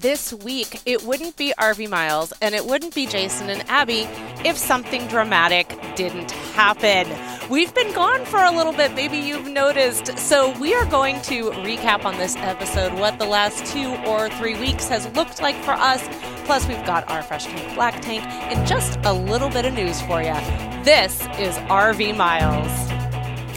this week, it wouldn't be RV Miles and it wouldn't be Jason and Abby if something dramatic didn't happen. We've been gone for a little bit, maybe you've noticed. So, we are going to recap on this episode what the last two or three weeks has looked like for us. Plus, we've got our Fresh Tank Black Tank and just a little bit of news for you. This is RV Miles.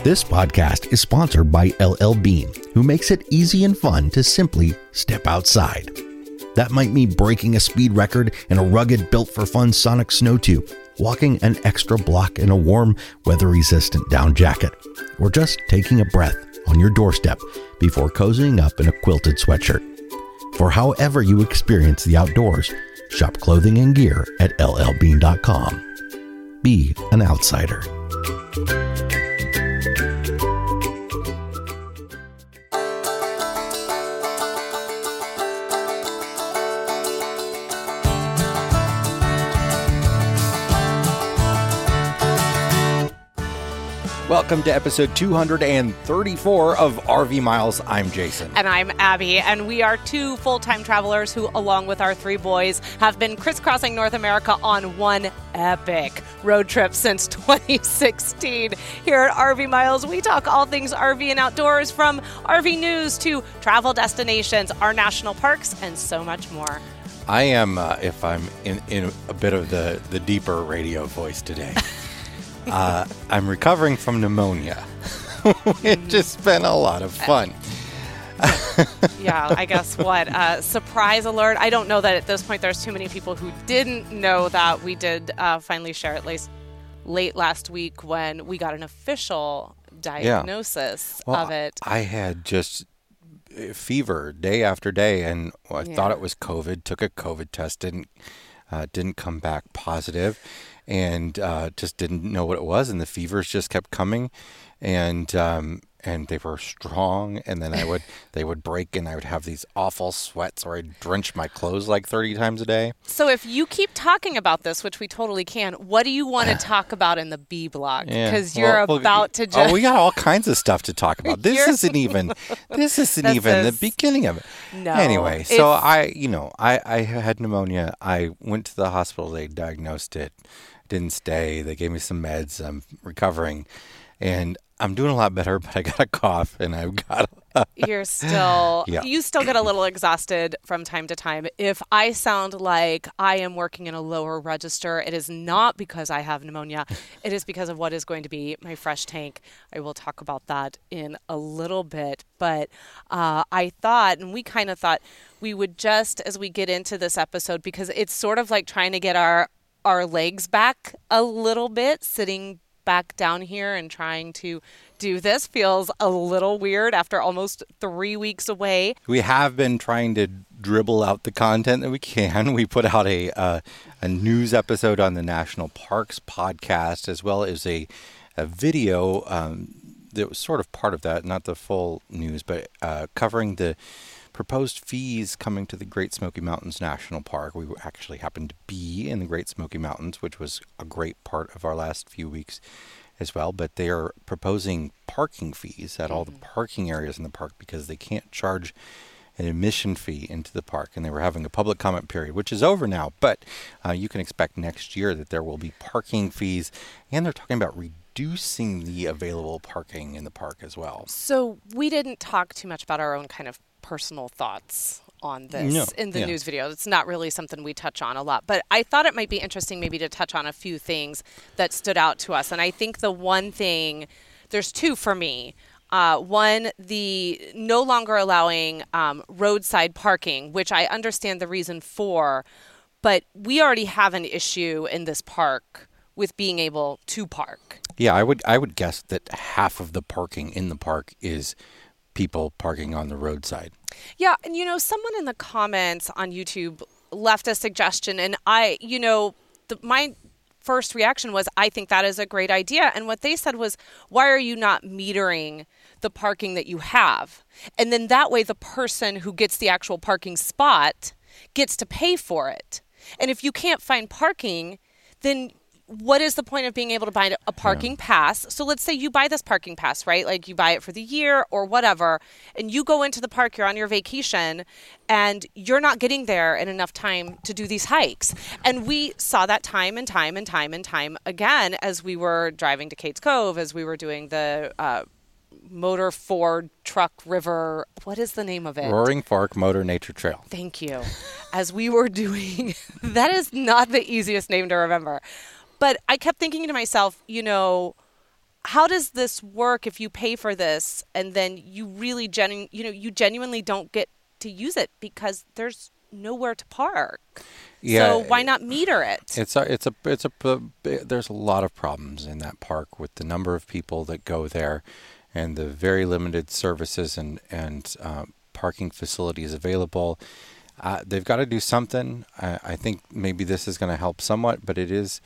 This podcast is sponsored by LL Bean, who makes it easy and fun to simply step outside. That might mean breaking a speed record in a rugged, built for fun Sonic snow tube, walking an extra block in a warm, weather resistant down jacket, or just taking a breath on your doorstep before cozying up in a quilted sweatshirt. For however you experience the outdoors, shop clothing and gear at llbean.com. Be an outsider. Welcome to episode 234 of RV Miles. I'm Jason. And I'm Abby, and we are two full time travelers who, along with our three boys, have been crisscrossing North America on one epic road trip since 2016. Here at RV Miles, we talk all things RV and outdoors from RV news to travel destinations, our national parks, and so much more. I am, uh, if I'm in, in a bit of the, the deeper radio voice today. Uh, I'm recovering from pneumonia, which has been a lot of fun. yeah, I guess what? Uh, surprise alert. I don't know that at this point there's too many people who didn't know that we did uh, finally share at least late last week when we got an official diagnosis yeah. well, of it. I had just uh, fever day after day, and I yeah. thought it was COVID. Took a COVID test, didn't uh, didn't come back positive, and uh, just didn't know what it was, and the fevers just kept coming, and um, and they were strong, and then I would they would break, and I would have these awful sweats, or I'd drench my clothes like thirty times a day. So if you keep talking about this, which we totally can, what do you want to talk about in the B block? Because yeah. you're well, about well, to. Just... Oh, we got all kinds of stuff to talk about. This isn't even this isn't this even is... the beginning of it. No. Anyway, so I you know I I had pneumonia. I went to the hospital. They diagnosed it didn't stay. They gave me some meds. I'm recovering, and I'm doing a lot better. But I got a cough, and I've got. A You're still. yeah. You still get a little exhausted from time to time. If I sound like I am working in a lower register, it is not because I have pneumonia. it is because of what is going to be my fresh tank. I will talk about that in a little bit. But uh, I thought, and we kind of thought we would just as we get into this episode because it's sort of like trying to get our our legs back a little bit, sitting back down here and trying to do this feels a little weird after almost three weeks away. We have been trying to dribble out the content that we can. We put out a uh, a news episode on the National Parks podcast, as well as a a video um, that was sort of part of that, not the full news, but uh, covering the proposed fees coming to the Great Smoky Mountains National Park. We actually happened to be in the Great Smoky Mountains, which was a great part of our last few weeks as well. But they are proposing parking fees at all the mm-hmm. parking areas in the park because they can't charge an admission fee into the park. And they were having a public comment period, which is over now. But uh, you can expect next year that there will be parking fees. And they're talking about reducing the available parking in the park as well. So we didn't talk too much about our own kind of personal thoughts on this no, in the yeah. news video. It's not really something we touch on a lot, but I thought it might be interesting maybe to touch on a few things that stood out to us. And I think the one thing, there's two for me. Uh, one, the no longer allowing um, roadside parking, which I understand the reason for, but we already have an issue in this park with being able to park. Yeah, I would I would guess that half of the parking in the park is people parking on the roadside. Yeah, and you know, someone in the comments on YouTube left a suggestion, and I, you know, the, my first reaction was, I think that is a great idea. And what they said was, why are you not metering the parking that you have? And then that way, the person who gets the actual parking spot gets to pay for it. And if you can't find parking, then what is the point of being able to buy a parking yeah. pass? So let's say you buy this parking pass, right? Like you buy it for the year or whatever, and you go into the park, you're on your vacation, and you're not getting there in enough time to do these hikes. And we saw that time and time and time and time again as we were driving to Cades Cove, as we were doing the uh, Motor Ford Truck River. What is the name of it? Roaring Fork Motor Nature Trail. Thank you. As we were doing, that is not the easiest name to remember. But I kept thinking to myself, you know, how does this work if you pay for this and then you really genu- you know you genuinely don't get to use it because there's nowhere to park. Yeah, so why not meter it? It's a it's a it's a there's a lot of problems in that park with the number of people that go there and the very limited services and and uh, parking facilities available. Uh, they've got to do something. I, I think maybe this is going to help somewhat, but it is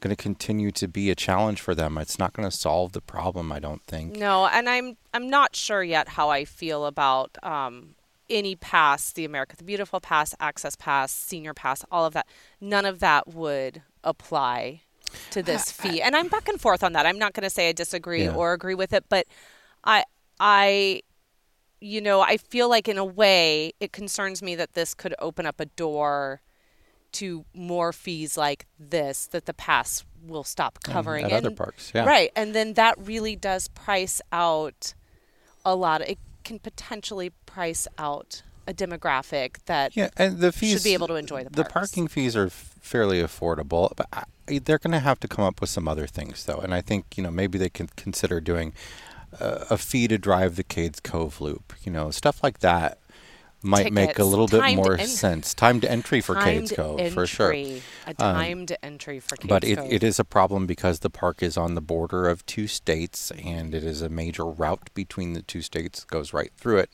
going to continue to be a challenge for them. It's not going to solve the problem, I don't think. No, and I'm I'm not sure yet how I feel about um, any pass, the America the Beautiful pass, Access Pass, Senior Pass, all of that. None of that would apply to this fee. And I'm back and forth on that. I'm not going to say I disagree yeah. or agree with it, but I I you know, I feel like in a way it concerns me that this could open up a door to more fees like this that the pass will stop mm, covering at and, other parks. Yeah. Right. And then that really does price out a lot. Of, it can potentially price out a demographic that yeah, and the fees should be able to enjoy the parks. The parking fees are fairly affordable, but I, they're going to have to come up with some other things though. And I think, you know, maybe they can consider doing a, a fee to drive the Cades Cove loop, you know, stuff like that might tickets, make a little bit more en- sense. Timed entry for Cades Cove, entry, for sure. A um, timed um, entry for Cades But it, Cove. it is a problem because the park is on the border of two states and it is a major route between the two states, goes right through it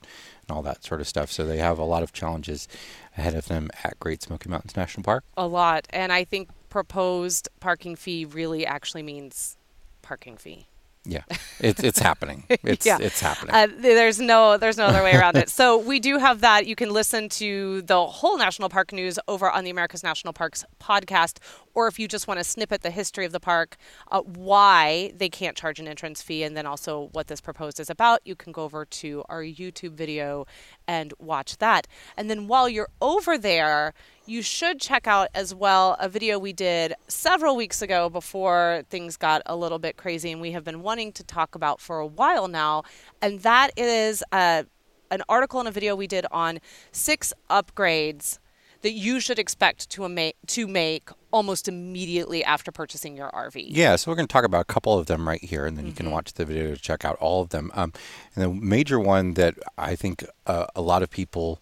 and all that sort of stuff. So they have a lot of challenges ahead of them at Great Smoky Mountains National Park. A lot. And I think proposed parking fee really actually means parking fee. Yeah, it's it's happening. It's yeah. it's happening. Uh, there's no there's no other way around it. So we do have that. You can listen to the whole national park news over on the America's National Parks podcast, or if you just want to snippet the history of the park, uh, why they can't charge an entrance fee, and then also what this proposed is about, you can go over to our YouTube video and watch that. And then while you're over there, you should check out as well a video we did several weeks ago before things got a little bit crazy and we have been wanting to talk about for a while now. And that is uh, an article and a video we did on six upgrades that you should expect to make to make almost immediately after purchasing your RV. Yeah, so we're going to talk about a couple of them right here, and then mm-hmm. you can mm-hmm. watch the video to check out all of them. Um, and the major one that I think uh, a lot of people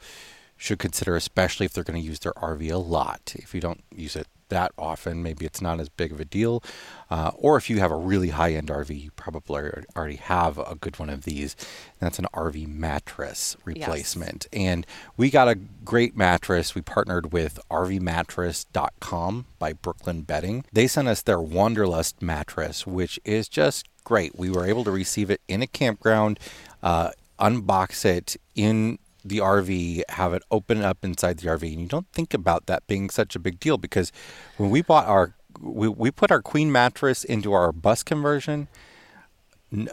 should consider, especially if they're going to use their RV a lot. If you don't use it that often, maybe it's not as big of a deal. Uh, or if you have a really high end RV, you probably already have a good one of these. That's an RV mattress replacement. Yes. And we got a great mattress. We partnered with RVmattress.com by Brooklyn Bedding. They sent us their Wanderlust mattress, which is just great. We were able to receive it in a campground. Uh, unbox it in the RV, have it open up inside the RV. And you don't think about that being such a big deal because when we bought our, we, we put our queen mattress into our bus conversion.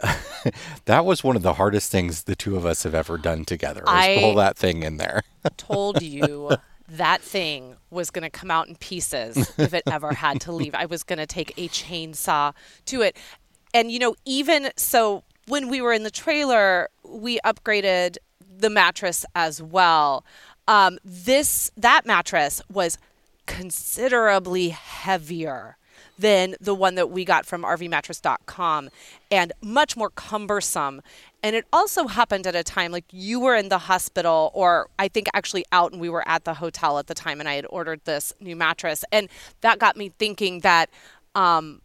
that was one of the hardest things the two of us have ever done together. I pull that thing in there. told you that thing was going to come out in pieces if it ever had to leave. I was going to take a chainsaw to it. And, you know, even so, when we were in the trailer, we upgraded the mattress as well. Um, this that mattress was considerably heavier than the one that we got from rvmattress.com and much more cumbersome. And it also happened at a time like you were in the hospital, or I think actually out, and we were at the hotel at the time, and I had ordered this new mattress. And that got me thinking that um,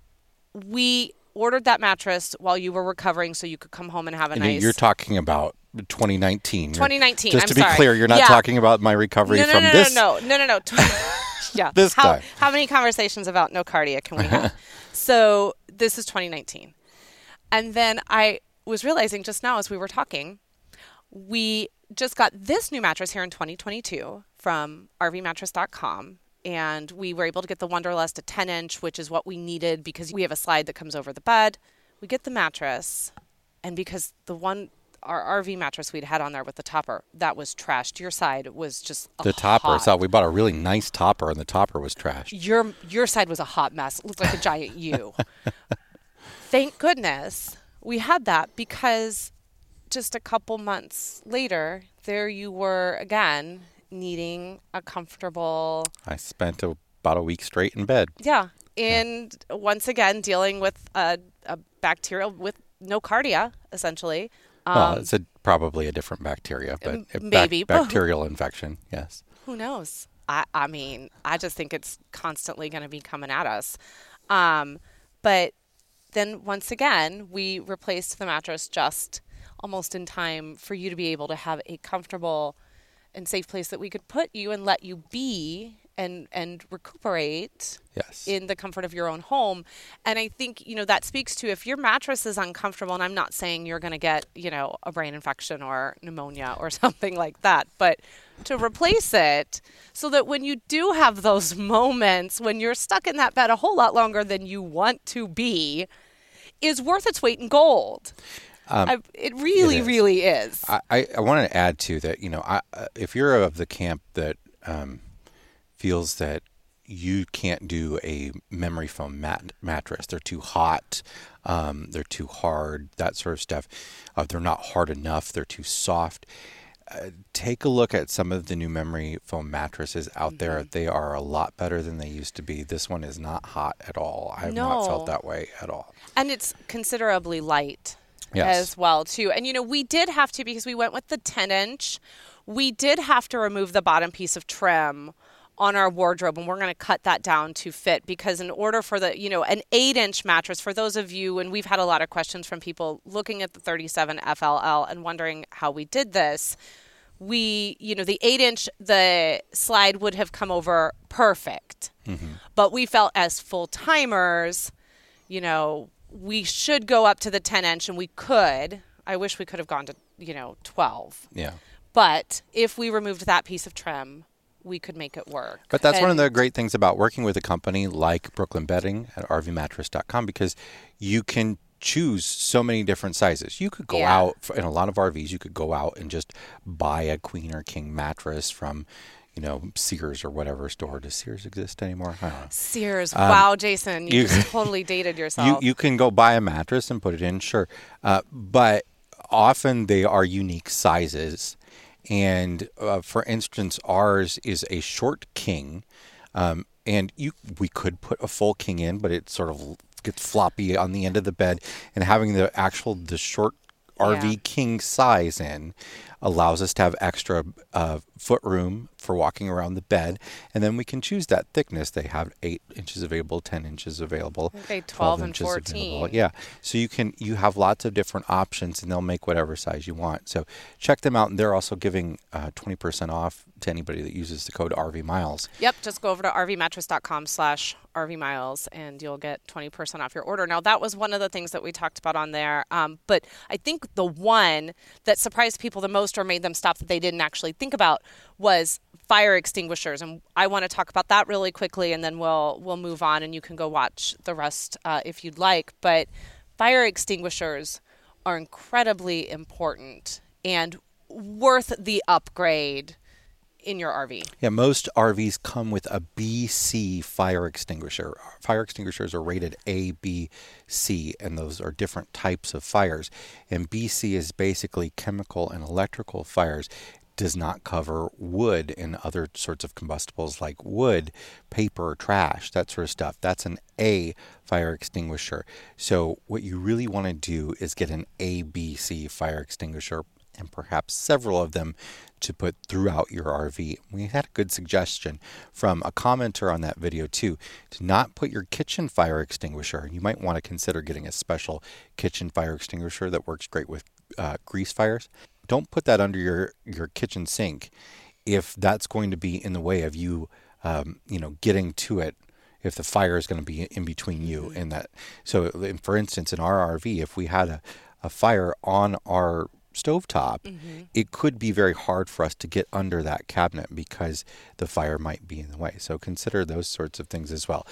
we ordered that mattress while you were recovering so you could come home and have a and nice. You're talking about 2019. 2019. Just I'm to be sorry. clear, you're not yeah. talking about my recovery no, no, from no, this. No, no, no, no, no. no. yeah. this how, time. How many conversations about Nocardia can we have? so this is 2019, and then I was realizing just now as we were talking, we just got this new mattress here in 2022 from RVmattress.com and we were able to get the Wanderlust a 10 inch, which is what we needed because we have a slide that comes over the bed. We get the mattress, and because the one our RV mattress we'd had on there with the topper that was trashed. Your side was just the topper. Hot. So we bought a really nice topper, and the topper was trashed. Your your side was a hot mess. It looked like a giant U. Thank goodness we had that because just a couple months later, there you were again needing a comfortable. I spent a, about a week straight in bed. Yeah. And yeah. once again, dealing with a, a bacterial with no nocardia, essentially. Um, well, it's a, probably a different bacteria, but maybe bac- bacterial infection. Yes. Who knows? I, I mean, I just think it's constantly going to be coming at us. Um, but then once again, we replaced the mattress just almost in time for you to be able to have a comfortable and safe place that we could put you and let you be and and recuperate yes. in the comfort of your own home and i think you know that speaks to if your mattress is uncomfortable and i'm not saying you're going to get you know a brain infection or pneumonia or something like that but to replace it so that when you do have those moments when you're stuck in that bed a whole lot longer than you want to be is worth its weight in gold um, I, it really, it really is. I, I, I want to add to that. You know, I, uh, if you're of the camp that um, feels that you can't do a memory foam mat- mattress, they're too hot, um, they're too hard, that sort of stuff. Uh, they're not hard enough. They're too soft. Uh, take a look at some of the new memory foam mattresses out mm-hmm. there. They are a lot better than they used to be. This one is not hot at all. I have no. not felt that way at all. And it's considerably light yes. as well too. And you know, we did have to because we went with the 10 inch. We did have to remove the bottom piece of trim on our wardrobe and we're going to cut that down to fit because in order for the you know an 8 inch mattress for those of you and we've had a lot of questions from people looking at the 37 fll and wondering how we did this we you know the 8 inch the slide would have come over perfect mm-hmm. but we felt as full timers you know we should go up to the 10 inch and we could. I wish we could have gone to, you know, 12. Yeah. But if we removed that piece of trim, we could make it work. But that's and one of the great things about working with a company like Brooklyn Bedding at rvmattress.com because you can choose so many different sizes. You could go yeah. out in a lot of RVs, you could go out and just buy a queen or king mattress from you know, Sears or whatever store. Does Sears exist anymore? Sears. Um, wow, Jason, you, you totally dated yourself. You, you can go buy a mattress and put it in, sure. Uh, but often they are unique sizes. And uh, for instance, ours is a short king. Um, and you we could put a full king in, but it sort of gets floppy on the end of the bed. And having the actual, the short RV yeah. king size in allows us to have extra uh, foot room for walking around the bed, and then we can choose that thickness. They have eight inches available, ten inches available, okay, 12, 12 and inches 14. Available. Yeah, so you can you have lots of different options, and they'll make whatever size you want. So check them out, and they're also giving uh, twenty uh, percent off to anybody that uses the code RV Miles. Yep, just go over to rvmattress.com/slash RV Miles, and you'll get twenty percent off your order. Now that was one of the things that we talked about on there, um, but I think the one that surprised people the most or made them stop that they didn't actually think about was fire extinguishers, and I want to talk about that really quickly, and then we'll we'll move on, and you can go watch the rest uh, if you'd like. But fire extinguishers are incredibly important and worth the upgrade in your RV. Yeah, most RVs come with a BC fire extinguisher. Fire extinguishers are rated A, B, C, and those are different types of fires. And BC is basically chemical and electrical fires does not cover wood and other sorts of combustibles like wood, paper, trash, that sort of stuff. That's an A fire extinguisher. So, what you really want to do is get an ABC fire extinguisher and perhaps several of them to put throughout your RV. We had a good suggestion from a commenter on that video too to not put your kitchen fire extinguisher. You might want to consider getting a special kitchen fire extinguisher that works great with uh, grease fires don't put that under your your kitchen sink if that's going to be in the way of you um, you know getting to it if the fire is going to be in between you mm-hmm. and that so for instance in our rv if we had a, a fire on our stovetop, mm-hmm. it could be very hard for us to get under that cabinet because the fire might be in the way. So consider those sorts of things as well.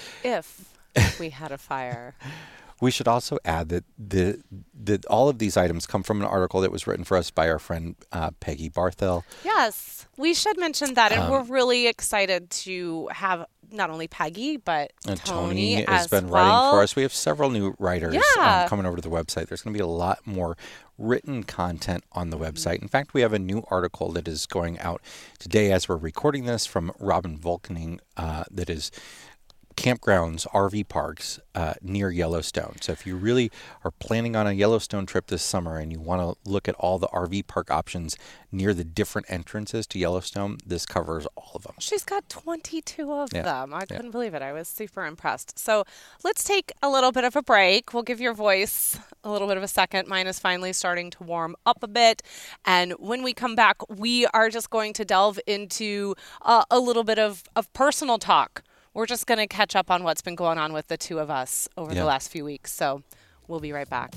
If we had a fire. We should also add that the that all of these items come from an article that was written for us by our friend uh, Peggy Barthel. Yes, we should mention that, and um, we're really excited to have not only Peggy but Tony, Tony has been well. writing for us. We have several new writers um, yeah. um, coming over to the website. There's going to be a lot more written content on the website. In fact, we have a new article that is going out today as we're recording this from Robin Volkening uh, that is campgrounds, RV parks uh, near Yellowstone. So if you really are planning on a Yellowstone trip this summer and you want to look at all the RV park options near the different entrances to Yellowstone, this covers all of them. She's got 22 of yeah. them. I couldn't yeah. believe it. I was super impressed. So let's take a little bit of a break. We'll give your voice a little bit of a second. Mine is finally starting to warm up a bit. And when we come back, we are just going to delve into uh, a little bit of, of personal talk we're just going to catch up on what's been going on with the two of us over yeah. the last few weeks. So we'll be right back.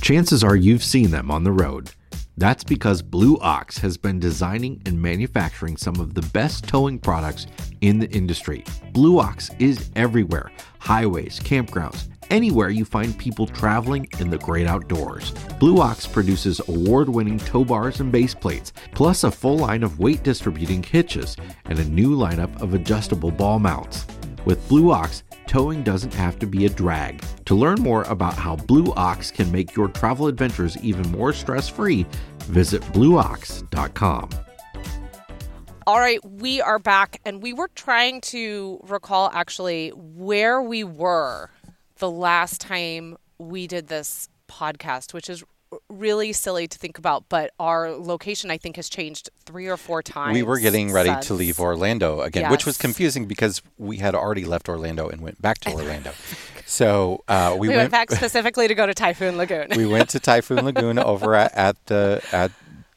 Chances are you've seen them on the road. That's because Blue Ox has been designing and manufacturing some of the best towing products in the industry. Blue Ox is everywhere highways, campgrounds, anywhere you find people traveling in the great outdoors. Blue Ox produces award winning tow bars and base plates, plus a full line of weight distributing hitches and a new lineup of adjustable ball mounts. With Blue Ox, towing doesn't have to be a drag. To learn more about how Blue Ox can make your travel adventures even more stress free, visit blueox.com. All right, we are back, and we were trying to recall actually where we were the last time we did this podcast, which is really silly to think about, but our location I think has changed three or four times. We were getting ready since. to leave Orlando again, yes. which was confusing because we had already left Orlando and went back to Orlando. so uh, we, we went, went, back specifically to go to Typhoon Lagoon. we went to Typhoon Lagoon over at, at the at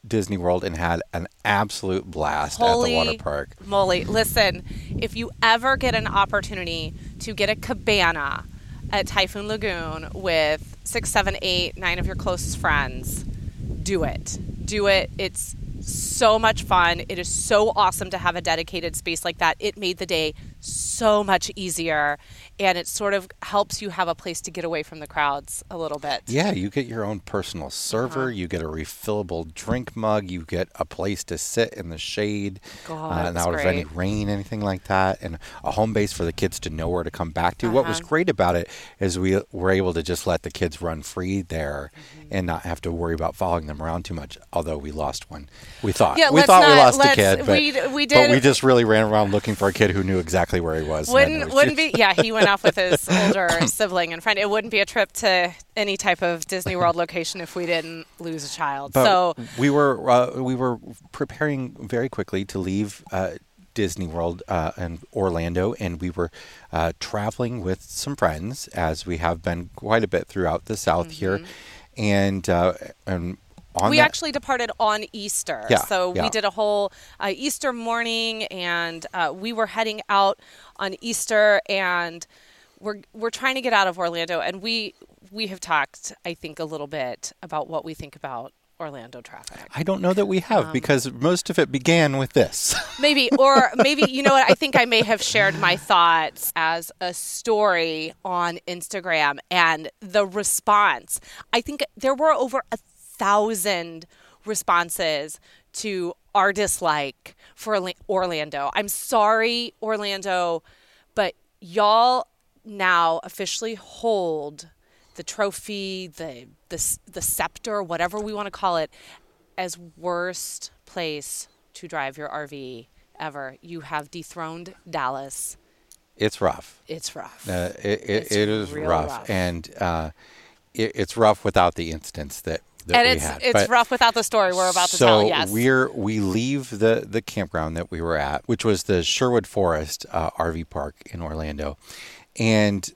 Disney World and had an absolute blast Holy at the water park. Moly, listen, if you ever get an opportunity to get a cabana at Typhoon Lagoon with six, seven, eight, nine of your closest friends, do it. Do it. It's so much fun. It is so awesome to have a dedicated space like that. It made the day so much easier and it sort of helps you have a place to get away from the crowds a little bit. Yeah, you get your own personal server, uh-huh. you get a refillable drink mug, you get a place to sit in the shade, God, uh, out great. of any rain, anything like that, and a home base for the kids to know where to come back to. Uh-huh. What was uh-huh. great about it is we were able to just let the kids run free there mm-hmm. and not have to worry about following them around too much. Although we lost one, we thought yeah, we thought not, we lost a kid, but we, we did. But we just really ran around looking for a kid who knew exactly where he was. Wouldn't wouldn't be? Yeah, he went off with his older sibling and friend. It wouldn't be a trip to any type of Disney World location if we didn't lose a child. But so we were uh, we were preparing very quickly to leave. Uh, Disney World uh, and Orlando, and we were uh, traveling with some friends, as we have been quite a bit throughout the South mm-hmm. here, and uh, and we that? actually departed on Easter. Yeah, so yeah. we did a whole uh, Easter morning, and uh, we were heading out on Easter, and we're we're trying to get out of Orlando, and we we have talked, I think, a little bit about what we think about Orlando traffic. I don't know that we have um, because most of it began with this. maybe, or maybe, you know what? I think I may have shared my thoughts as a story on Instagram and the response. I think there were over a thousand responses to our dislike for Orlando. I'm sorry, Orlando, but y'all now officially hold the trophy, the the the scepter, whatever we want to call it, as worst place to drive your RV ever. You have dethroned Dallas. It's rough. It's rough. Uh, it, it, it's it is rough. rough, and uh, it, it's rough without the instance that and it's had. it's but rough without the story we're about to tell. Yes. we're we leave the the campground that we were at, which was the Sherwood Forest uh, RV Park in Orlando, and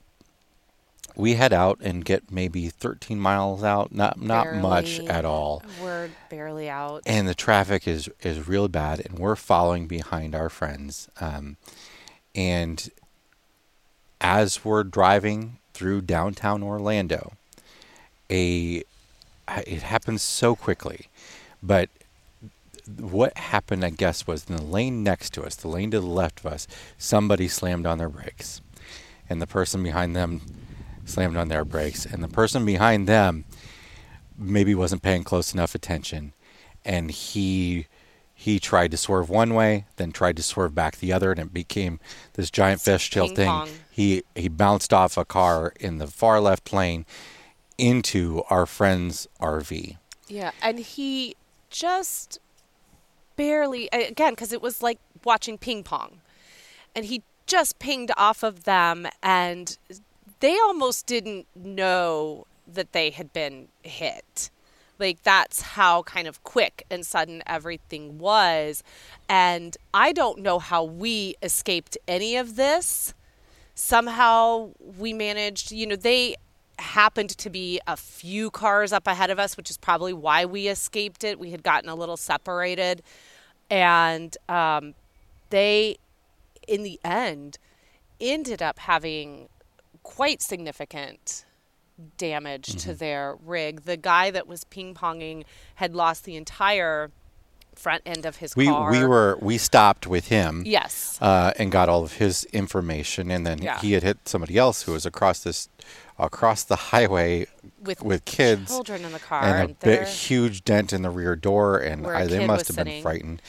we head out and get maybe 13 miles out, not not barely, much at all. We're barely out, and the traffic is is real bad, and we're following behind our friends, um, and as we're driving through downtown Orlando, a it happens so quickly. But what happened, I guess, was in the lane next to us, the lane to the left of us, somebody slammed on their brakes. And the person behind them slammed on their brakes. And the person behind them maybe wasn't paying close enough attention. And he he tried to swerve one way, then tried to swerve back the other, and it became this giant fishtail thing. pong. He he bounced off a car in the far left lane into our friend's RV. Yeah, and he just barely again because it was like watching ping pong, and he just pinged off of them, and they almost didn't know that they had been hit. Like that's how kind of quick and sudden everything was, and I don't know how we escaped any of this. Somehow we managed, you know, they happened to be a few cars up ahead of us, which is probably why we escaped it. We had gotten a little separated. And um, they, in the end, ended up having quite significant damage mm-hmm. to their rig. The guy that was ping ponging had lost the entire front end of his we, car. We were we stopped with him. Yes. Uh, and got all of his information, and then yeah. he had hit somebody else who was across this across the highway with with kids, children in the car, and a big, huge dent in the rear door, and I, they must have sitting. been frightened.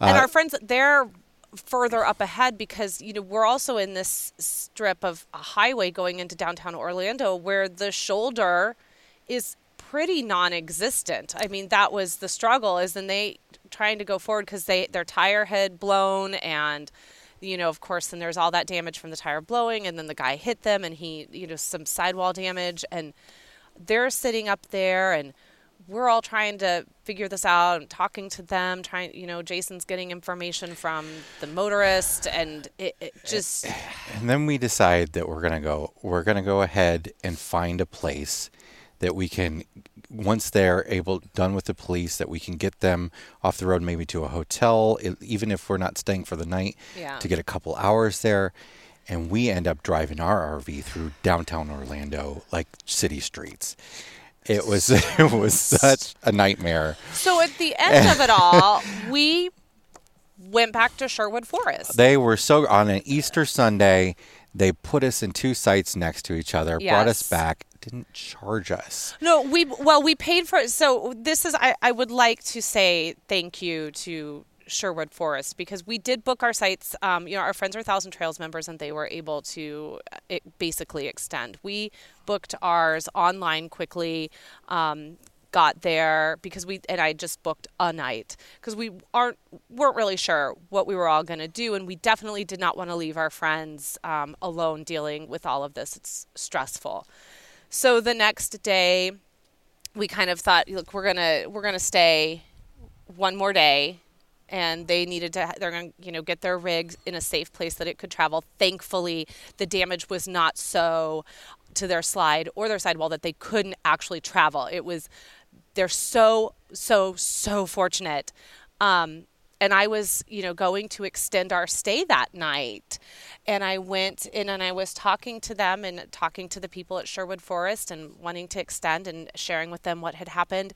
And uh, our friends, they're further up ahead because you know we're also in this strip of a highway going into downtown Orlando where the shoulder is pretty non-existent. I mean, that was the struggle is then they trying to go forward because they their tire had blown and you know, of course, then there's all that damage from the tire blowing, and then the guy hit them, and he, you know, some sidewall damage, and they're sitting up there, and we're all trying to figure this out and talking to them, trying, you know, Jason's getting information from the motorist, and it, it just. And then we decide that we're gonna go. We're gonna go ahead and find a place that we can once they're able done with the police that we can get them off the road maybe to a hotel even if we're not staying for the night yeah. to get a couple hours there and we end up driving our RV through downtown Orlando like city streets it was it was such a nightmare so at the end of it all we went back to Sherwood Forest they were so on an Easter Sunday they put us in two sites next to each other, yes. brought us back, didn't charge us. No, we well we paid for it. So this is I, I would like to say thank you to Sherwood Forest because we did book our sites. Um, you know, our friends are Thousand Trails members, and they were able to uh, basically extend. We booked ours online quickly. Um, got there because we and I just booked a night because we aren't weren't really sure what we were all going to do and we definitely did not want to leave our friends um, alone dealing with all of this. It's stressful. So the next day, we kind of thought, look, we're gonna we're gonna stay one more day, and they needed to they're gonna you know get their rig in a safe place that it could travel. Thankfully, the damage was not so to their slide or their sidewall that they couldn't actually travel. It was they're so so so fortunate. Um, and I was, you know, going to extend our stay that night. And I went in and I was talking to them and talking to the people at Sherwood Forest and wanting to extend and sharing with them what had happened.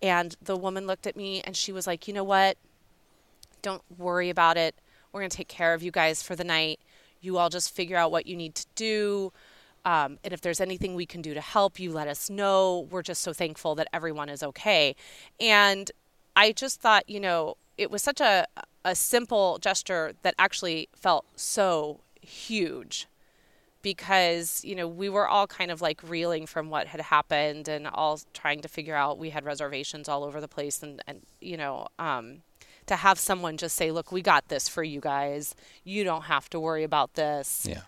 And the woman looked at me and she was like, you know what? Don't worry about it. We're going to take care of you guys for the night. You all just figure out what you need to do. Um, and if there's anything we can do to help you, let us know. We're just so thankful that everyone is okay. And I just thought, you know, it was such a a simple gesture that actually felt so huge because you know we were all kind of like reeling from what had happened and all trying to figure out we had reservations all over the place and and you know um, to have someone just say look we got this for you guys. You don't have to worry about this. Yeah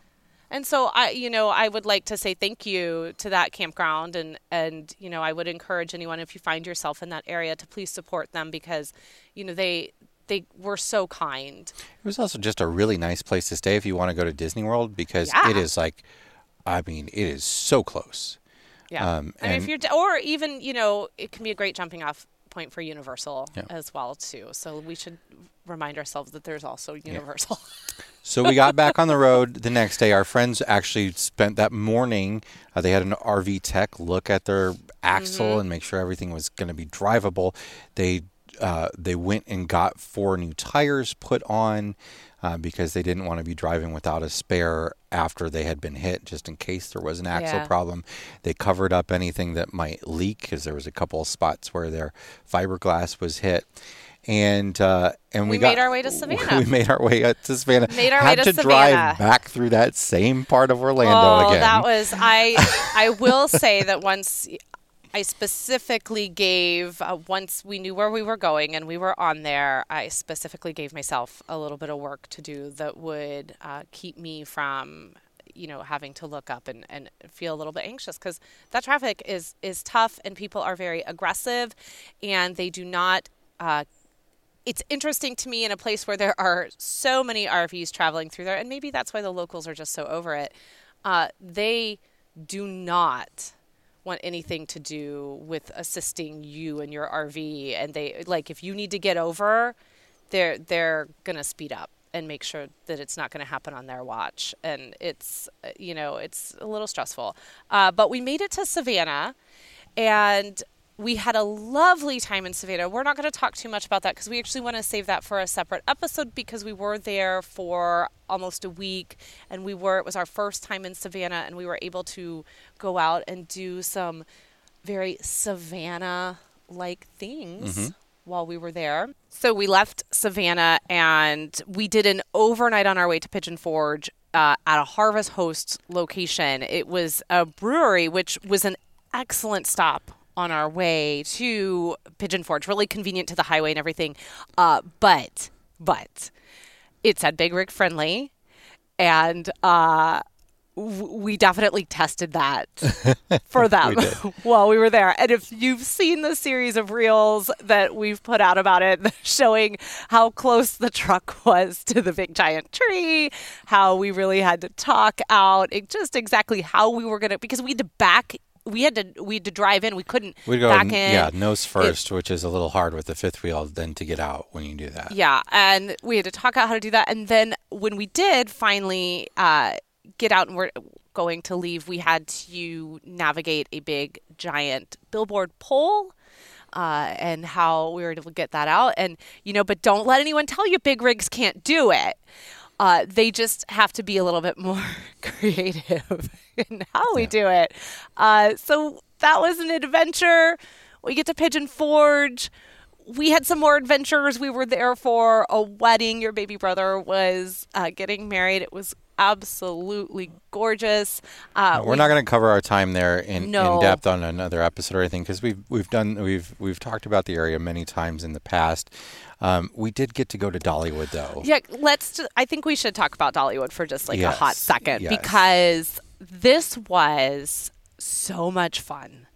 and so I, you know, I would like to say thank you to that campground, and and you know, I would encourage anyone if you find yourself in that area to please support them because, you know, they they were so kind. It was also just a really nice place to stay if you want to go to Disney World because yeah. it is like, I mean, it is so close. Yeah. Um, I mean, if you're, or even you know, it can be a great jumping off point for Universal yeah. as well too. So we should remind ourselves that there's also Universal. Yeah. so we got back on the road the next day. Our friends actually spent that morning. Uh, they had an RV tech look at their axle mm-hmm. and make sure everything was going to be drivable. They uh, they went and got four new tires put on uh, because they didn't want to be driving without a spare after they had been hit, just in case there was an axle yeah. problem. They covered up anything that might leak because there was a couple of spots where their fiberglass was hit. And uh, and we, we got, made our way to Savannah. We made our way to Savannah. Made our Had way to, to drive back through that same part of Orlando oh, again. that was I. I will say that once I specifically gave, uh, once we knew where we were going and we were on there, I specifically gave myself a little bit of work to do that would uh, keep me from, you know, having to look up and, and feel a little bit anxious because that traffic is, is tough and people are very aggressive and they do not. Uh, it's interesting to me in a place where there are so many RVs traveling through there, and maybe that's why the locals are just so over it. Uh, they do not want anything to do with assisting you and your RV and they like if you need to get over they're they're going to speed up and make sure that it's not going to happen on their watch. And it's you know it's a little stressful. Uh, but we made it to savannah and we had a lovely time in Savannah. We're not going to talk too much about that because we actually want to save that for a separate episode because we were there for almost a week and we were it was our first time in Savannah and we were able to go out and do some very Savannah like things. Mm-hmm. While we were there. So we left Savannah and we did an overnight on our way to Pigeon Forge uh, at a Harvest Host location. It was a brewery, which was an excellent stop on our way to Pigeon Forge, really convenient to the highway and everything. Uh, but, but it said Big Rig friendly. And uh, we definitely tested that for them we while we were there. And if you've seen the series of reels that we've put out about it, showing how close the truck was to the big giant tree, how we really had to talk out, it, just exactly how we were going to, because we had to back we had to we had to drive in. We couldn't We'd go back in. Yeah, nose first, it, which is a little hard with the fifth wheel, then to get out when you do that. Yeah, and we had to talk out how to do that. And then when we did finally uh, get out and we're going to leave, we had to navigate a big giant billboard pole. Uh, and how we were able to get that out, and you know, but don't let anyone tell you big rigs can't do it. Uh, they just have to be a little bit more creative in how we do it. Uh, so that was an adventure. We get to Pigeon Forge. We had some more adventures. We were there for a wedding. Your baby brother was uh, getting married. It was absolutely gorgeous. Uh, we're we, not going to cover our time there in, no. in depth on another episode or anything because we've we've done we've we've talked about the area many times in the past. Um, we did get to go to Dollywood, though. Yeah, let's. I think we should talk about Dollywood for just like yes. a hot second yes. because this was so much fun.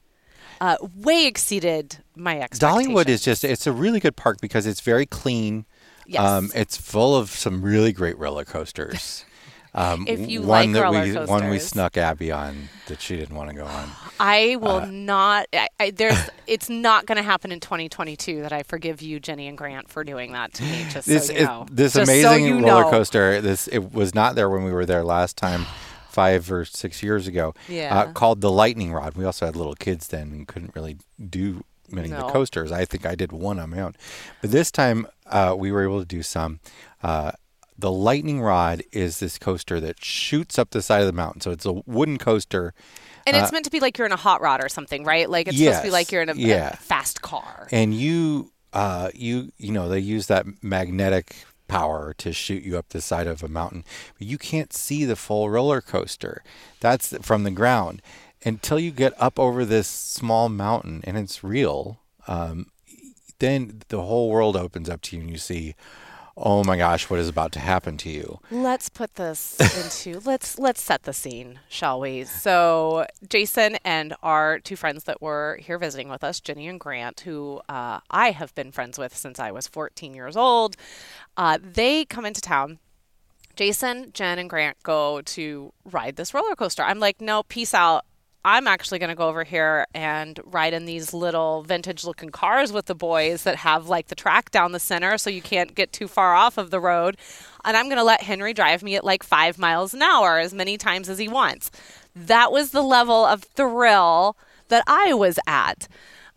Uh, way exceeded my expectations. Dollywood is just—it's a really good park because it's very clean. Yes. Um, it's full of some really great roller coasters. Um, if you one like that roller we, coasters. One we snuck Abby on that she didn't want to go on. I will uh, not. I, I, there's. it's not going to happen in 2022 that I forgive you, Jenny and Grant, for doing that to me. Just this, so you know. This just amazing so roller know. coaster. This it was not there when we were there last time. Five or six years ago, yeah. uh, called the lightning rod. We also had little kids then and couldn't really do many no. of the coasters. I think I did one on my own, but this time uh, we were able to do some. Uh, the lightning rod is this coaster that shoots up the side of the mountain. So it's a wooden coaster. And it's uh, meant to be like you're in a hot rod or something, right? Like it's yes, supposed to be like you're in a, yeah. a fast car. And you, uh, you, you know, they use that magnetic power to shoot you up the side of a mountain, but you can't see the full roller coaster. That's from the ground until you get up over this small mountain and it's real. Um, then the whole world opens up to you and you see oh my gosh, what is about to happen to you? Let's put this into let's let's set the scene, shall we? So Jason and our two friends that were here visiting with us, Jenny and Grant, who uh, I have been friends with since I was 14 years old, uh, they come into town. Jason, Jen, and Grant go to ride this roller coaster. I'm like, no, peace out. I'm actually going to go over here and ride in these little vintage looking cars with the boys that have like the track down the center so you can't get too far off of the road. And I'm going to let Henry drive me at like five miles an hour as many times as he wants. That was the level of thrill that I was at.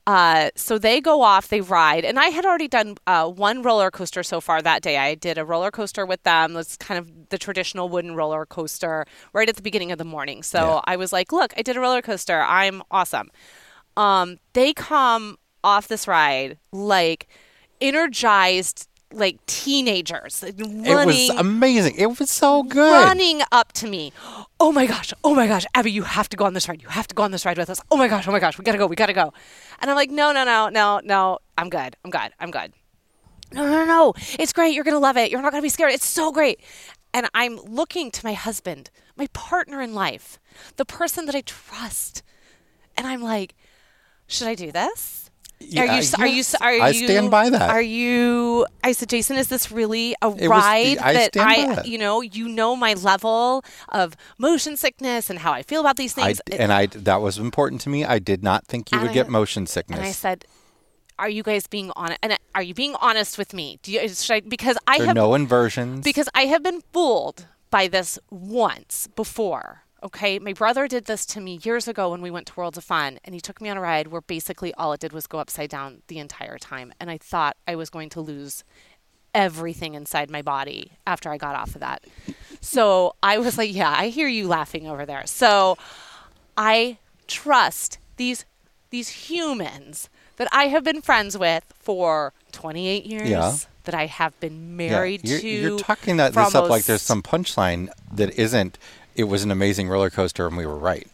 Uh, so they go off, they ride, and I had already done uh, one roller coaster so far that day. I did a roller coaster with them. It's kind of the traditional wooden roller coaster right at the beginning of the morning. So yeah. I was like, "Look, I did a roller coaster. I'm awesome." Um, they come off this ride like energized like teenagers running, it was amazing. It was so good. Running up to me. Oh my gosh oh my gosh abby you have to go on this ride. You have to go on this ride with us. Oh my gosh oh my gosh we gotta go we gotta go. And i'm like no no no no no. I'm good i'm good i'm good. No no no. It's great. You're gonna love it. You're not gonna be scared. It's so great. And i'm looking to my husband my partner in life the person that i trust. And i'm like should i do this yeah, are you? Yes. Are you? Are you? I stand by that. Are you? I said, Jason, is this really a it ride I that I, that. you know, you know my level of motion sickness and how I feel about these things. I, and I that was important to me. I did not think you would I, get motion sickness. And I said, are you guys being honest? And are you being honest with me? Do you? I, because I there have no inversions. Because I have been fooled by this once before Okay, my brother did this to me years ago when we went to Worlds of Fun, and he took me on a ride where basically all it did was go upside down the entire time. And I thought I was going to lose everything inside my body after I got off of that. So I was like, yeah, I hear you laughing over there. So I trust these these humans that I have been friends with for 28 years. Yeah. That I have been married yeah. you're, to. You're talking that this up like there's some punchline that isn't it was an amazing roller coaster and we were right.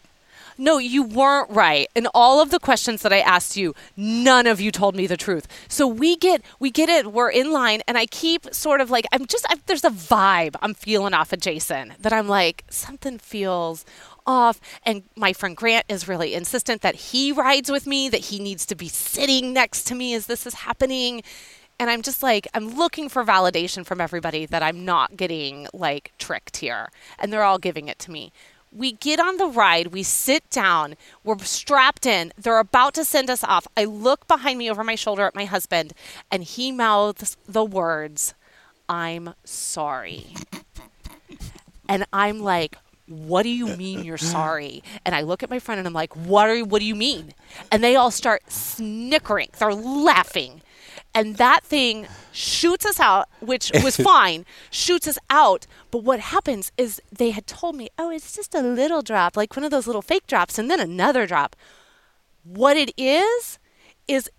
No, you weren't right. In all of the questions that I asked you, none of you told me the truth. So we get we get it. We're in line, and I keep sort of like I'm just I, there's a vibe I'm feeling off of Jason that I'm like something feels off. And my friend Grant is really insistent that he rides with me, that he needs to be sitting next to me as this is happening. And I'm just like, I'm looking for validation from everybody that I'm not getting like tricked here. And they're all giving it to me. We get on the ride, we sit down, we're strapped in, they're about to send us off. I look behind me over my shoulder at my husband, and he mouths the words, I'm sorry. And I'm like, what do you mean you're sorry? And I look at my friend and I'm like, what are what do you mean? And they all start snickering. They're laughing and that thing shoots us out, which was fine, shoots us out. But what happens is they had told me, oh, it's just a little drop, like one of those little fake drops, and then another drop. What it is, is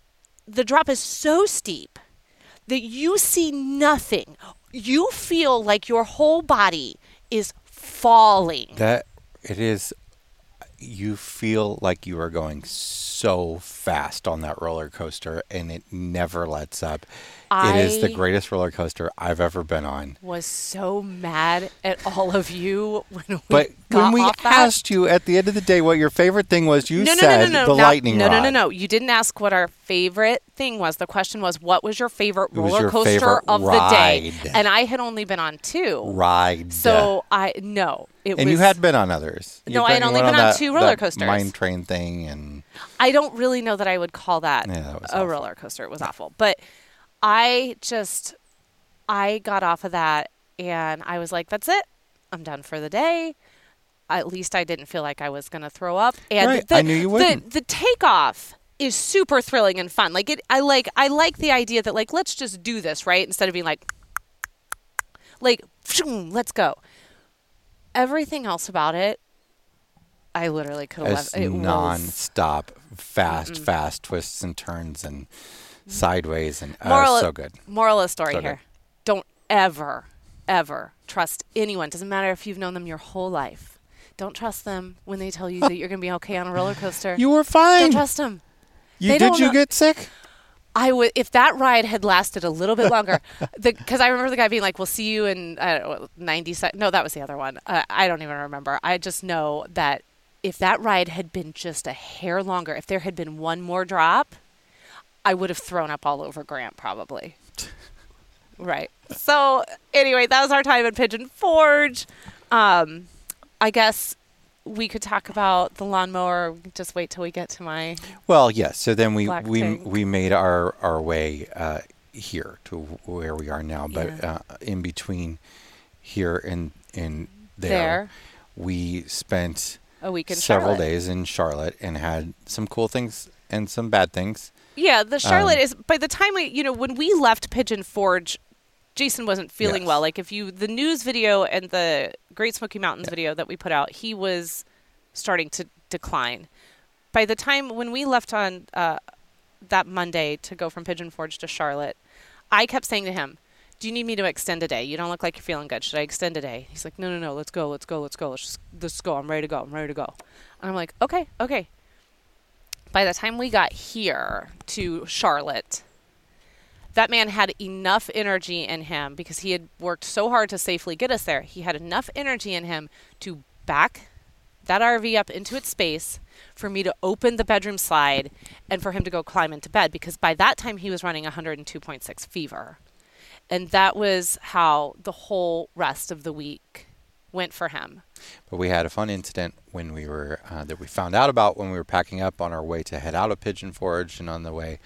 the drop is so steep that you see nothing. You feel like your whole body is falling. That it is you feel like you are going so fast on that roller coaster and it never lets up. I it is the greatest roller coaster I've ever been on. Was so mad at all of you when we But when we asked that. you at the end of the day what your favorite thing was, you no, said no, no, the lightning rod. No, no, no, no. You didn't ask what our favorite thing was. The question was what was your favorite roller your coaster favorite of ride. the day? And I had only been on two. Ride. So I no. It and was, you had been on others. You no, I had only been on, that, two roller coasters. Mine train thing and I don't really know that I would call that, yeah, that a awful. roller coaster. It was awful. But I just I got off of that and I was like, that's it. I'm done for the day. At least I didn't feel like I was going to throw up. And right. the, I knew you wouldn't. The, the takeoff is super thrilling and fun. Like it, I like I like the idea that like let's just do this right instead of being like like let's go. Everything else about it I literally could have left. It non-stop, was... fast, Mm-mm. fast twists and turns and sideways and uh, moral, so good. Moral of story so here: good. Don't ever, ever trust anyone. Doesn't matter if you've known them your whole life. Don't trust them when they tell you that you're going to be okay on a roller coaster. You were fine. Don't trust them. You they did you know. get sick? I would if that ride had lasted a little bit longer, because I remember the guy being like, "We'll see you in uh, 90 seconds." No, that was the other one. Uh, I don't even remember. I just know that if that ride had been just a hair longer, if there had been one more drop, I would have thrown up all over Grant probably. right. So anyway, that was our time at Pigeon Forge. Um, I guess we could talk about the lawnmower. Just wait till we get to my. Well, yes. So then we we tank. we made our our way uh, here to where we are now, but Yeah. uh, in between here and and there, There. we spent A week in several Charlotte. days in Charlotte and had some cool things and some bad things. Yeah, the Charlotte Um, is. By the time we, you know, when we left Pigeon Forge, Jason wasn't feeling Yes. well. Like if you the news video and the Great Smoky Mountains video that we put out, he was starting to decline. By the time when we left on uh, that Monday to go from Pigeon Forge to Charlotte, I kept saying to him, "Do you need me to extend a day? You don't look like you're feeling good. Should I extend a day?" He's like, "No, no, no. Let's go. Let's go. Let's go. Let's just let's go. I'm ready to go. I'm ready to go." And I'm like, "Okay, okay." By the time we got here to Charlotte, that man had enough energy in him because he had worked so hard to safely get us there. He had enough energy in him to back that RV up into its space for me to open the bedroom slide and for him to go climb into bed because by that time he was running 102.6 fever. And that was how the whole rest of the week went for him. But we had a fun incident when we were uh, that we found out about when we were packing up on our way to head out of Pigeon Forge and on the way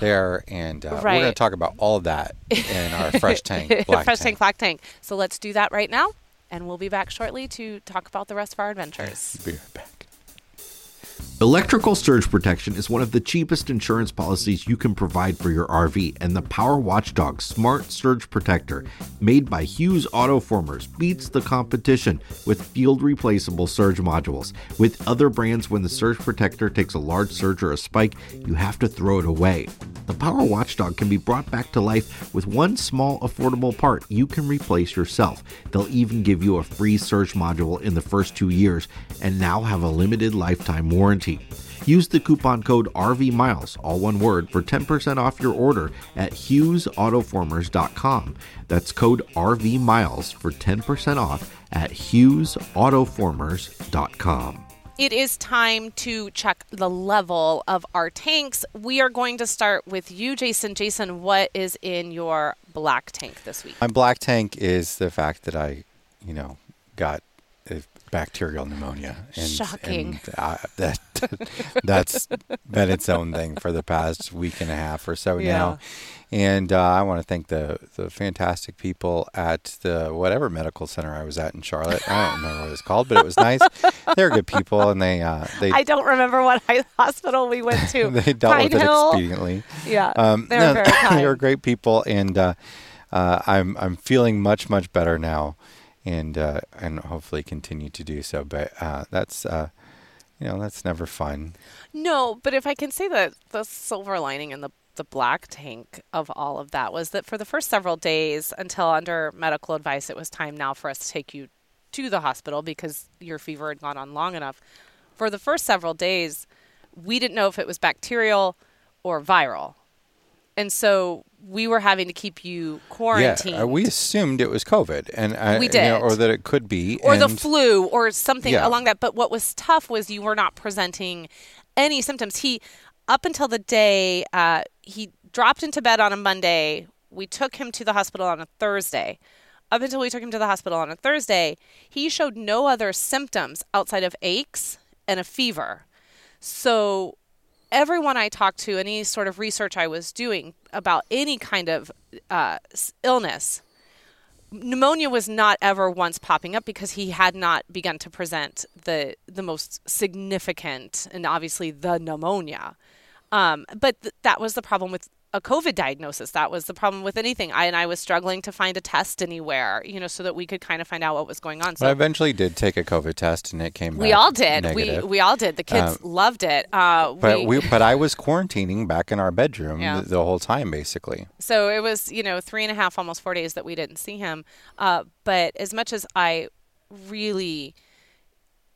there, and uh, we're going to talk about all of that in our fresh tank, black Fresh tank, black tank. So let's do that right now. And we'll be back shortly to talk about the rest of our adventures. Be right back. Electrical surge protection is one of the cheapest insurance policies you can provide for your RV, and the Power Watchdog Smart Surge Protector, made by Hughes Autoformers, beats the competition with field replaceable surge modules. With other brands, when the surge protector takes a large surge or a spike, you have to throw it away. The Power Watchdog can be brought back to life with one small affordable part you can replace yourself. They'll even give you a free surge module in the first two years and now have a limited lifetime warranty. Use the coupon code RVMILES, all one word, for 10% off your order at HughesAutoformers.com. That's code RVMILES for 10% off at HughesAutoformers.com. It is time to check the level of our tanks. We are going to start with you, Jason. Jason, what is in your black tank this week? My black tank is the fact that I, you know, got bacterial pneumonia. And, Shocking. And, uh, that that's been its own thing for the past week and a half or so Yeah. now. And uh, I want to thank the the fantastic people at the whatever medical center I was at in Charlotte. I don't remember what it's called, but it was nice. They're good people, and they uh, they I don't remember what hospital we went to. they dealt Pine with it Hill? expediently. Yeah, Um, they're no, very kind. they were great people, and uh, uh, I'm I'm feeling much much better now, and uh, and hopefully continue to do so. But uh, that's uh, you know that's never fun. No, but if I can say that the silver lining in the the black tank of all of that was that for the first several days until under medical advice it was time now for us to take you to the hospital because your fever had gone on long enough. For the first several days, we didn't know if it was bacterial or viral. And so we were having to keep you quarantined. Yeah, uh, we assumed it was COVID, and uh, We you know, did. or that it could be, or the flu or something Yeah. along that. But what was tough was you were not presenting any symptoms. He, up until the day uh, he dropped into bed on a Monday, we took him to the hospital on a Thursday. Up until we took him to the hospital on a Thursday, he showed no other symptoms outside of aches and a fever. So everyone I talked to, any sort of research I was doing about any kind of uh, illness, pneumonia was not ever once popping up because he had not begun to present the the most significant and obviously the pneumonia. Um, but th- that was the problem with a COVID diagnosis. That was the problem with anything. I and I was struggling to find a test anywhere, you know, so that we could kind of find out what was going on. But I eventually did take a COVID test, and it came. we all did. Negative. We we all did. The kids loved it. Uh, but we, but I was quarantining back in our bedroom Yeah. the, the whole time, basically. So it was, you know, three and a half, almost four days that we didn't see him. Uh, but as much as I really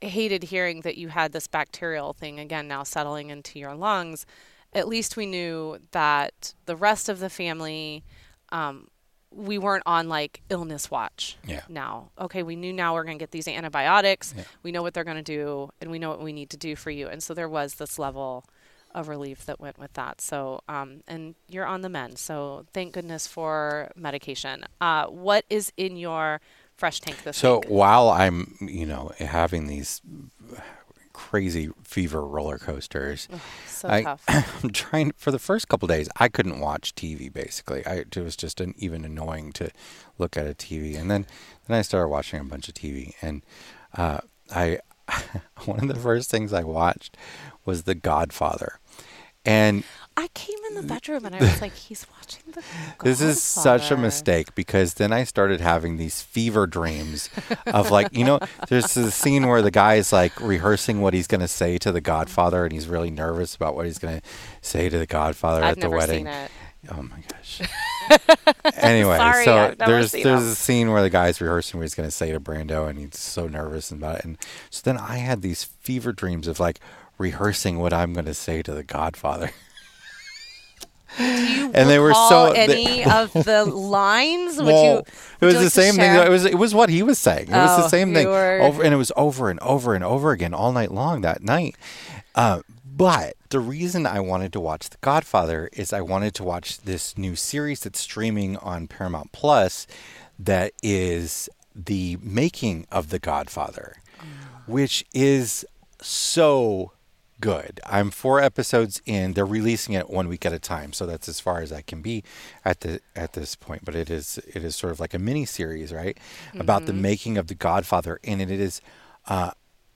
hated hearing that you had this bacterial thing again now settling into your lungs, at least we knew that the rest of the family, um, we weren't on like illness watch Yeah. now. Okay, we knew now we're going to get these antibiotics. Yeah. We know what they're going to do, and we know what we need to do for you. And so there was this level of relief that went with that. So, um, and you're on the mend. So thank goodness for medication. Uh, what is in your fresh tank this So week. while I'm, you know, having these crazy fever roller coasters, So I, tough. I'm trying for the first couple days. I couldn't watch TV. Basically, I, it was just an, even annoying to look at a TV. And then, then I started watching a bunch of TV, and uh, I one of the first things I watched was The Godfather, and I came in the mm. bedroom and I was like, he's watching the. this is such a mistake because then I started having these fever dreams of like, you know, there's this scene where the guy is like rehearsing what he's going to say to the Godfather and he's really nervous about what he's going to say to the Godfather I've at the wedding. seen it. Oh my gosh. anyway, Sorry, so there's there's them. a scene where the guy's rehearsing what he's going to say to Brando, and he's so nervous about it. And so then I had these fever dreams of like rehearsing what I'm going to say to the Godfather. Do you And they were so- they- any of the lines? Would well, you? it was the same thing. It was it was what he was saying. It was the Oh, same thing were- over, and it was over and over and over again all night long that night. Uh, but the reason I wanted to watch The Godfather is I wanted to watch this new series that's streaming on Paramount Plus that is the making of The Godfather, which is so good. I'm four episodes in. They're releasing it one week at a time, so that's as far as I can be at the at this point. But it is it is sort of like a mini series, right, about the making of The Godfather, and it is uh,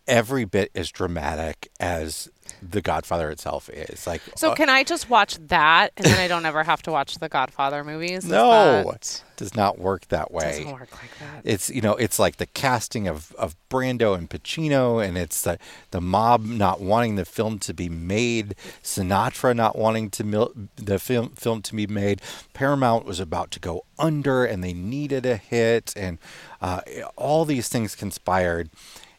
every bit as dramatic as The Godfather itself is. Like So uh, can I just watch that and then I don't ever have to watch the Godfather movies? Is no, that- it does not work that way. doesn't work like that. It's you know it's like the casting of, of Brando and Pacino, and it's the the mob not wanting the film to be made, Sinatra not wanting to mil- the film film to be made. Paramount was about to go under, and they needed a hit, and uh, all these things conspired,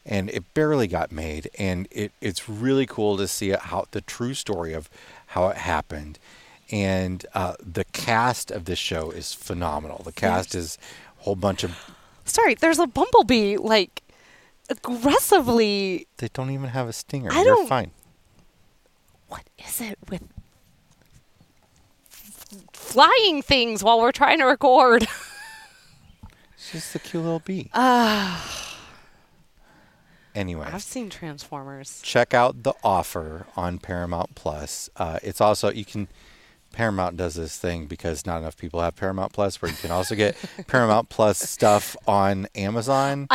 and it barely got made. And it, it's really cool to see how the true story of how it happened. And uh, the cast of this show is phenomenal. The cast is a whole bunch of Sorry, there's a bumblebee like aggressively. They don't even have a stinger. I don't- fine. What is it with flying things while we're trying to record? It's just a cute little bee. Anyway, I've seen Transformers. check out the offer on Paramount Plus. Uh, it's also you can. Paramount does this thing because not enough people have Paramount Plus, where you can also get Paramount Plus stuff on Amazon.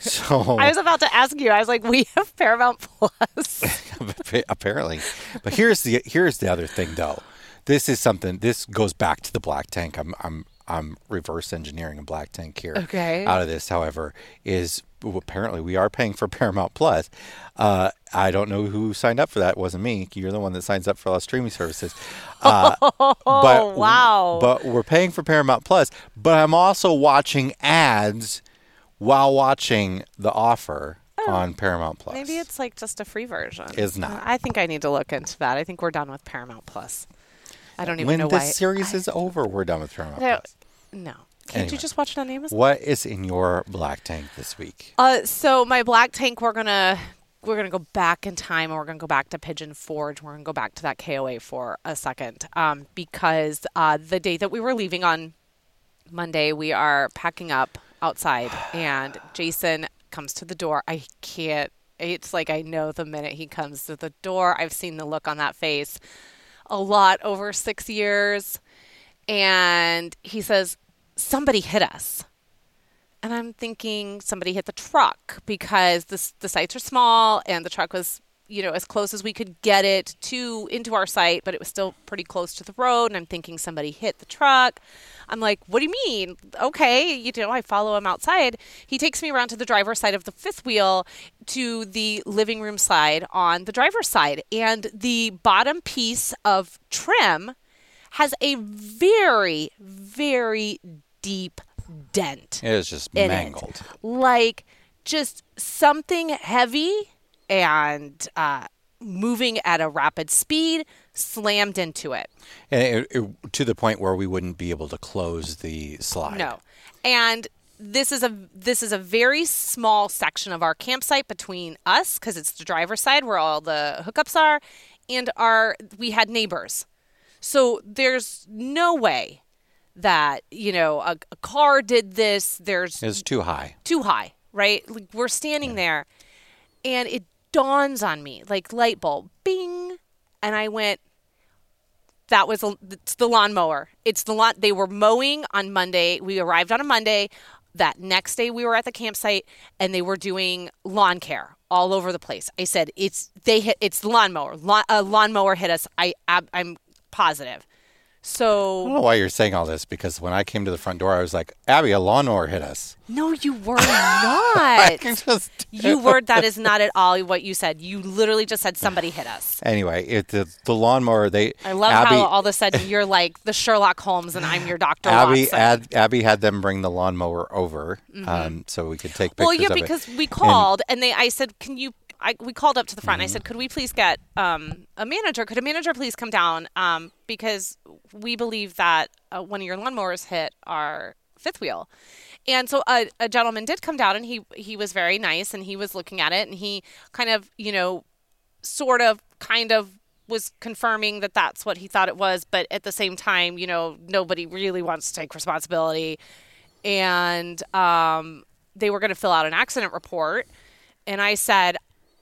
so I was about to ask you. I was like, we have Paramount Plus. apparently. But here's the here's the other thing though. This is something. This goes back to the black tank. I'm I'm I'm reverse engineering a black tank here. Okay. Out of this, however, is apparently we are paying for Paramount Plus. Uh, I don't know who signed up for that. It wasn't me. You're the one that signs up for all streaming services. Uh, but, Oh, wow. But we're paying for Paramount Plus. But I'm also watching ads while watching the offer on Paramount Plus. Oh, Maybe it's like just a free version. It's not. I think I need to look into that. I think we're done with Paramount Plus. I don't even when know the why. series I- is over, we're done with Paramount No. Plus. No. Can't Anyway. you just watch it on Amazon? What is in your black tank this week? Uh, so my black tank, we're gonna we're gonna go back in time, and we're gonna go back to Pigeon Forge. We're gonna go back to that KOA for a second, um, because uh, the day that we were leaving on Monday, we are packing up outside, and Jason comes to the door. I can't. It's like I know the minute he comes to the door. I've seen the look on that face a lot over six years, and he says, "Somebody hit us." And I'm thinking somebody hit the truck because this, the sites are small and the truck was, you know, as close as we could get it to into our site, but it was still pretty close to the road. And I'm thinking somebody hit the truck. I'm like, what do you mean? Okay, you know, I follow him outside. He takes me around to the driver's side of the fifth wheel to the living room side on the driver's side. And the bottom piece of trim has a very, very deep dent It was just mangled. it. Like just something heavy and uh, moving at a rapid speed slammed into it. And it, it- to the point where we wouldn't be able to close the slide. No. And this is a this is a very small section of our campsite between us because it's the driver's side where all the hookups are and our we had neighbors. So there's no way that you know a, a car did this. There's it's too high. Too high, right? Like we're standing yeah. there, and it dawns on me like light bulb, bing, and I went. That was a, it's the lawnmower. It's the lawn. They were mowing on Monday. We arrived on a Monday. That next day, we were at the campsite, and they were doing lawn care all over the place. I said it's they hit it's the lawnmower. Lawn, a lawnmower hit us. I I'm positive. So I don't know why you're saying all this because when I came to the front door, I was like, "Abby, a lawnmower hit us." No, you were not. You were. That is not at all what you said. You literally just said somebody hit us. Anyway, it, the, the lawnmower. They. I love Abby, how all of a sudden you're like the Sherlock Holmes and I'm your Doctor Abby. Ad, Abby had them bring the lawnmower over, mm-hmm. um, so we could take pictures. Well, yeah, because we called and, and, they. I said, "Can you I, we called up to the front. Mm-hmm. I said, "Could we please get um, a manager? Could a manager please come down? Um, because we believe that uh, one of your lawnmowers hit our fifth wheel." And so a, a gentleman did come down, and he he was very nice, and he was looking at it, and he kind of you know, sort of, kind of was confirming that that's what he thought it was, but at the same time, you know, nobody really wants to take responsibility, and um, they were going to fill out an accident report. And I said,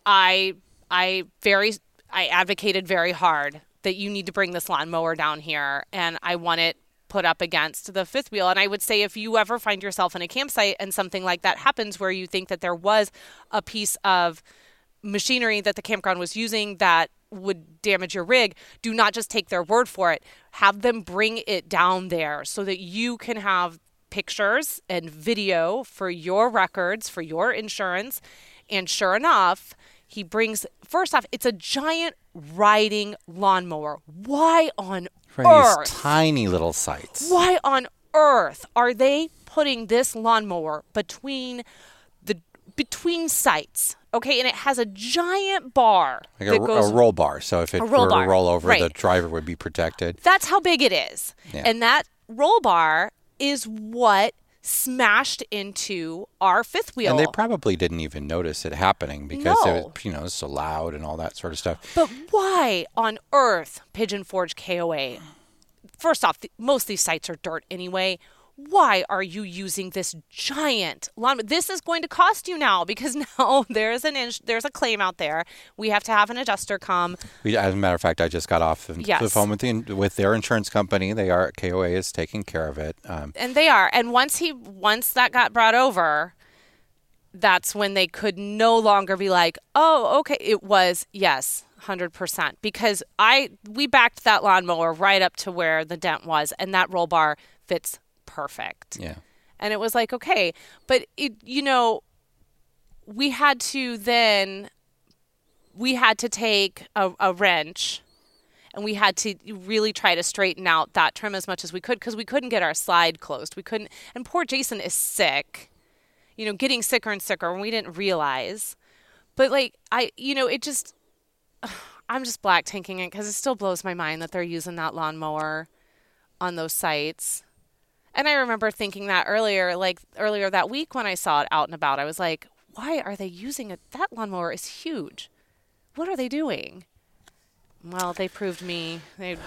I I very I advocated very hard that you need to bring this lawnmower down here and I want it put up against the fifth wheel. And I would say if you ever find yourself in a campsite and something like that happens where you think that there was a piece of machinery that the campground was using that would damage your rig, do not just take their word for it. Have them bring it down there so that you can have pictures and video for your records, for your insurance. And sure enough, he brings first off, it's a giant riding lawnmower. Why on earth? These tiny little sites. Why on earth are they putting this lawnmower between the between sites? Okay, and it has a giant bar. Like a, goes, a, roll bar. So if it were to roll over, right. the driver would be protected. That's how big it is. Yeah. And that roll bar is what smashed into our fifth wheel. And they probably didn't even notice it happening because no. it was, you know, it's so loud and all that sort of stuff. But why on earth Pigeon Forge KOA? First off, the, most of these sites are dirt anyway why are you using this giant lawn? This is going to cost you now because now there's an ins- there's a claim out there. We have to have an adjuster come. We, as a matter of fact, I just got off the, yes. the phone with the, with their insurance company. They are KOA is taking care of it, um, and they are. And once he once that got brought over, that's when they could no longer be like, oh, okay, it was yes. 100% because I we backed that lawnmower right up to where the dent was and that roll bar fits perfect. Yeah. And it was like, okay, but it, you know, we had to then, we had to take a, a wrench and we had to really try to straighten out that trim as much as we could because we couldn't get our slide closed. We couldn't, and poor Jason is sick, you know, getting sicker and sicker, and we didn't realize. But like, I, you know, it just, I'm just black tanking it because it still blows my mind that they're using that lawnmower on those sites. And I remember thinking that earlier, like earlier that week when I saw it out and about, I was like, why are they using it? That lawnmower is huge. What are they doing? Well, they proved me. They,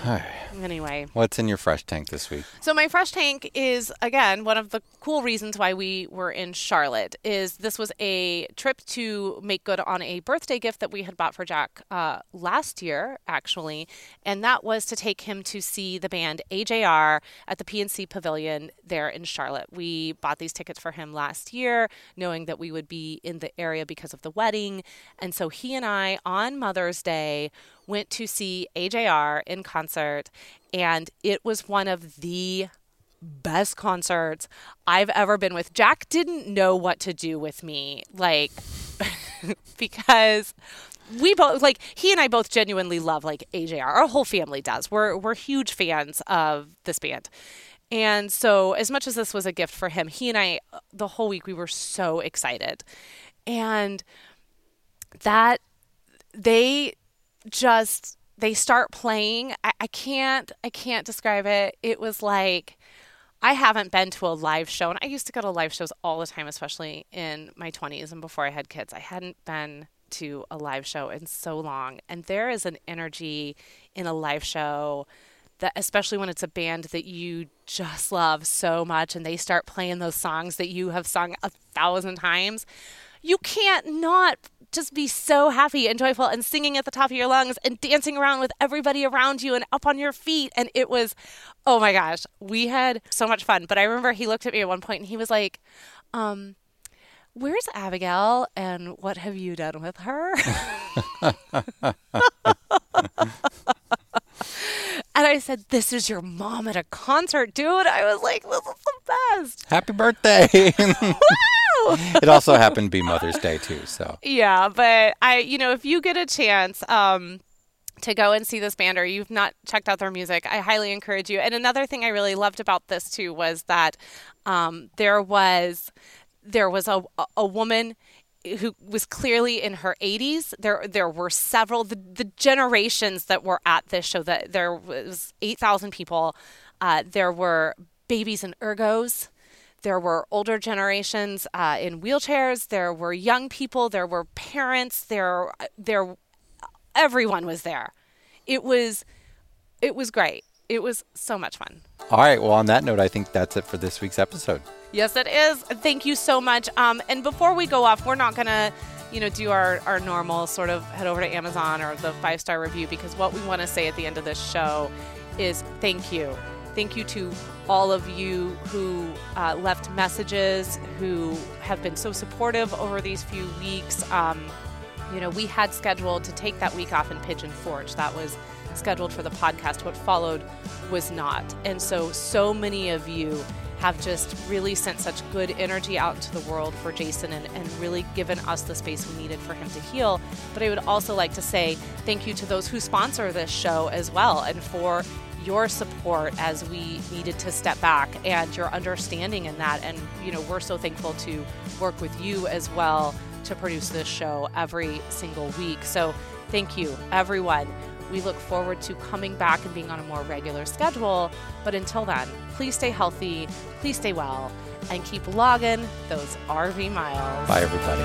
anyway. What's in your fresh tank this week? So my fresh tank is again one of the cool reasons why we were in Charlotte. Is this was a trip to make good on a birthday gift that we had bought for Jack uh, last year, actually, and that was to take him to see the band AJR at the PNC Pavilion there in Charlotte. We bought these tickets for him last year, knowing that we would be in the area because of the wedding, and so he and I on Mother's Day went to see AJR in concert, and it was one of the best concerts I've ever been with. Jack didn't know what to do with me, like, because we both like he and I both genuinely love like AJR. Our whole family does. We're we're huge fans of this band. And so as much as this was a gift for him, he and I uh, the whole week we were so excited. And that they just they start playing. I, I can't I can't describe it. It was like I haven't been to a live show, and I used to go to live shows all the time, especially in my 20s and before I had kids. I hadn't been to a live show in so long, and there is an energy in a live show that especially when it's a band that you just love so much and they start playing those songs that you have sung a thousand times, you can't not just be so happy and joyful and singing at the top of your lungs and dancing around with everybody around you and up on your feet. And it was, oh my gosh, we had so much fun. But I remember he looked at me at one point and he was like, um, Where's Abigail and what have you done with her? And I said, This is your mom at a concert, dude. I was like, This is the best. Happy birthday. it also happened to be Mother's Day too, so. Yeah, but I you know, if you get a chance, um, to go and see this band or you've not checked out their music, I highly encourage you. And another thing I really loved about this too was that um, there was there was a a woman who was clearly in her 80s. There there were several the, the generations that were at this show. That there was 8,000 people. Uh, there were babies and ergos. There were older generations uh, in wheelchairs. There were young people. There were parents. There there everyone was there. It was it was great. It was so much fun. All right. Well, on that note, I think that's it for this week's episode. Yes, it is. Thank you so much. Um, and before we go off, we're not going to, you know, do our, our normal sort of head over to Amazon or the five star review because what we want to say at the end of this show is thank you. Thank you to all of you who uh, left messages, who have been so supportive over these few weeks. Um, you know, we had scheduled to take that week off in Pigeon Forge. That was scheduled for the podcast. What followed was not. And so, so many of you have just really sent such good energy out into the world for Jason and, and really given us the space we needed for him to heal. But I would also like to say thank you to those who sponsor this show as well and for your support as we needed to step back and your understanding in that. And, you know, we're so thankful to work with you as well to produce this show every single week. So thank you, everyone. We look forward to coming back and being on a more regular schedule. But until then, please stay healthy, please stay well, and keep logging those RV miles. Bye, everybody.